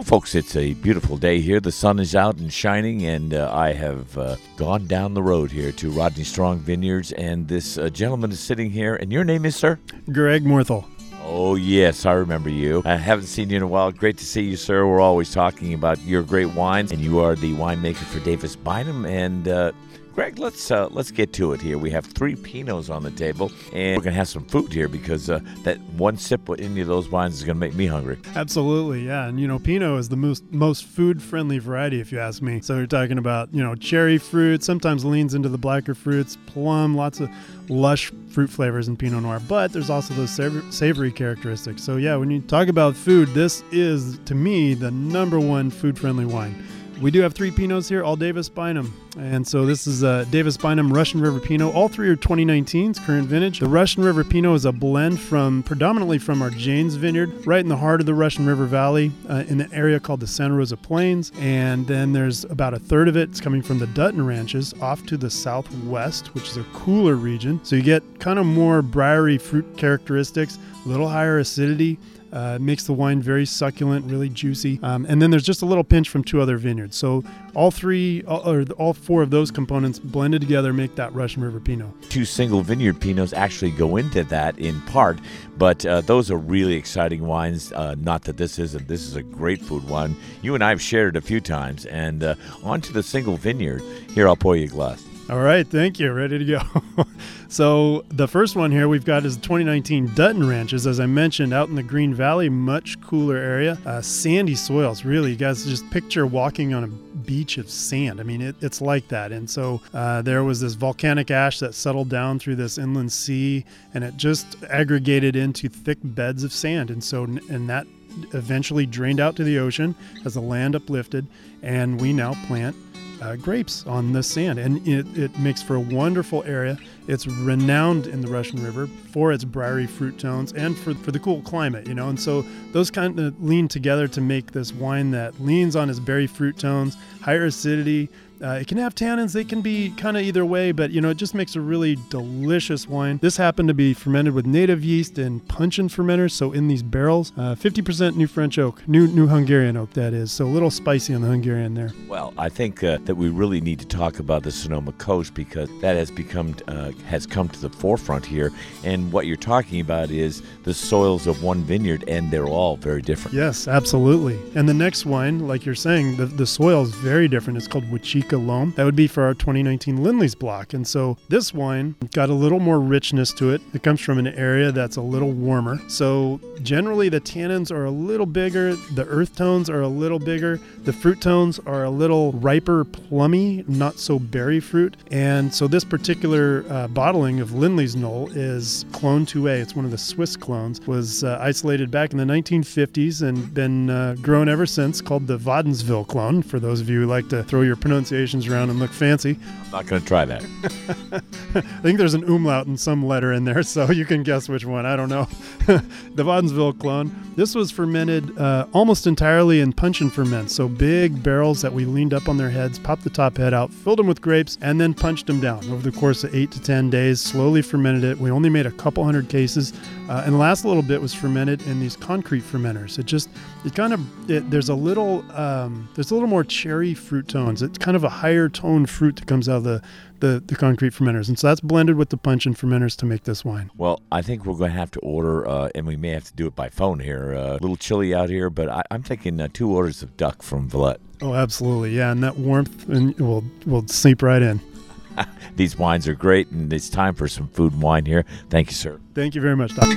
Well, folks, it's a beautiful day here. The sun is out and shining, and uh, I have uh, gone down the road here to Rodney Strong Vineyards, and this uh, gentleman is sitting here. And your name is, sir? Greg Morgenthaler. Oh, yes, I remember you. I haven't seen you in a while. Great to see you, sir. We're always talking about your great wines, and you are the winemaker for Davis Bynum. And uh, Greg, let's uh, let's get to it here. We have three Pinots on the table, and we're gonna have some food here because uh, that one sip with any of those wines is gonna make me hungry. Absolutely, yeah. And you know, Pinot is the most most food friendly variety, if you ask me. So you're talking about you know cherry fruit, sometimes leans into the blacker fruits, plum, lots of lush fruit flavors in Pinot Noir. But there's also those savory characteristics. So yeah, when you talk about food, this is to me the number one food friendly wine. We do have three Pinots here, all Davis Bynum. And so this is a Davis Bynum Russian River Pinot. All three are 2019's current vintage. The Russian River Pinot is a blend from predominantly from our Jane's Vineyard, right in the heart of the Russian River Valley, uh, in an area called the Santa Rosa Plains. And then there's about a third of it. It's coming from the Dutton Ranches off to the southwest, which is a cooler region. So you get kind of more briary fruit characteristics, a little higher acidity. Uh, it makes the wine very succulent, really juicy. Um, and then there's just a little pinch from two other vineyards. So all three, or all four of those components blended together make that Russian River Pinot. Two single vineyard Pinots actually go into that in part, but uh, those are really exciting wines. Uh, not that this isn't. This is a great food wine. You and I have shared it a few times. And uh, on to the single vineyard. Here, I'll pour you a glass. All right, thank you. Ready to go. so the first one here we've got is 2019 Dutton Ranches, as I mentioned, out in the Green Valley, much cooler area, uh, sandy soils. Really, you guys just picture walking on a beach of sand. I mean, it, it's like that. And so uh, there was this volcanic ash that settled down through this inland sea, and it just aggregated into thick beds of sand. And so, and that eventually drained out to the ocean as the land uplifted, and we now plant uh, grapes on the sand, and it, it makes for a wonderful area. It's renowned in the Russian River for its briary fruit tones and for, for the cool climate, you know. And so those kind of lean together to make this wine that leans on its berry fruit tones, higher acidity, uh, it can have tannins. They can be kind of either way, but you know, it just makes a really delicious wine. This happened to be fermented with native yeast and puncheon fermenters. So in these barrels, uh, 50% new French oak, new new Hungarian oak that is. So a little spicy on the Hungarian there. Well, I think uh, that we really need to talk about the Sonoma Coast because that has become uh, has come to the forefront here. And what you're talking about is the soils of one vineyard, and they're all very different. Yes, absolutely. And the next wine, like you're saying, the, the soil is very different. It's called Huichica Loam. That would be for our 2019 Lindley's block. And so this wine got a little more richness to it. It comes from an area that's a little warmer. So generally the tannins are a little bigger, the earth tones are a little bigger, the fruit tones are a little riper, plummy, not so berry fruit. And so this particular uh, bottling of Lindley's Knoll is clone 2A. It's one of the Swiss clones. Was uh, isolated back in the 1950s and been uh, grown ever since, called the Wadenswil clone. For those of you who like to throw your pronunciation around and look fancy. I'm not going to try that. I think there's an umlaut in some letter in there, so you can guess which one. I don't know. the Wadenswil clone. This was fermented uh, almost entirely in puncheon ferment, so big barrels that we leaned up on their heads, popped the top head out, filled them with grapes, and then punched them down over the course of eight to ten days. Slowly fermented it. We only made a couple hundred cases, uh, and the last little bit was fermented in these concrete fermenters. It just, it kind of, it, there's a little, um, there's a little more cherry fruit tones. It's kind of a higher tone fruit that comes out of the, the, the concrete fermenters. And so that's blended with the puncheon fermenters to make this wine. Well, I think we're going to have to order, uh, and we may have to do it by phone here. Uh, a little chilly out here, but I, am thinking uh, two orders of duck from Valette. Oh, absolutely. Yeah. And that warmth and will will seep right in. These wines are great, and it's time for some food and wine here. Thank you, sir. Thank you very much, Doc.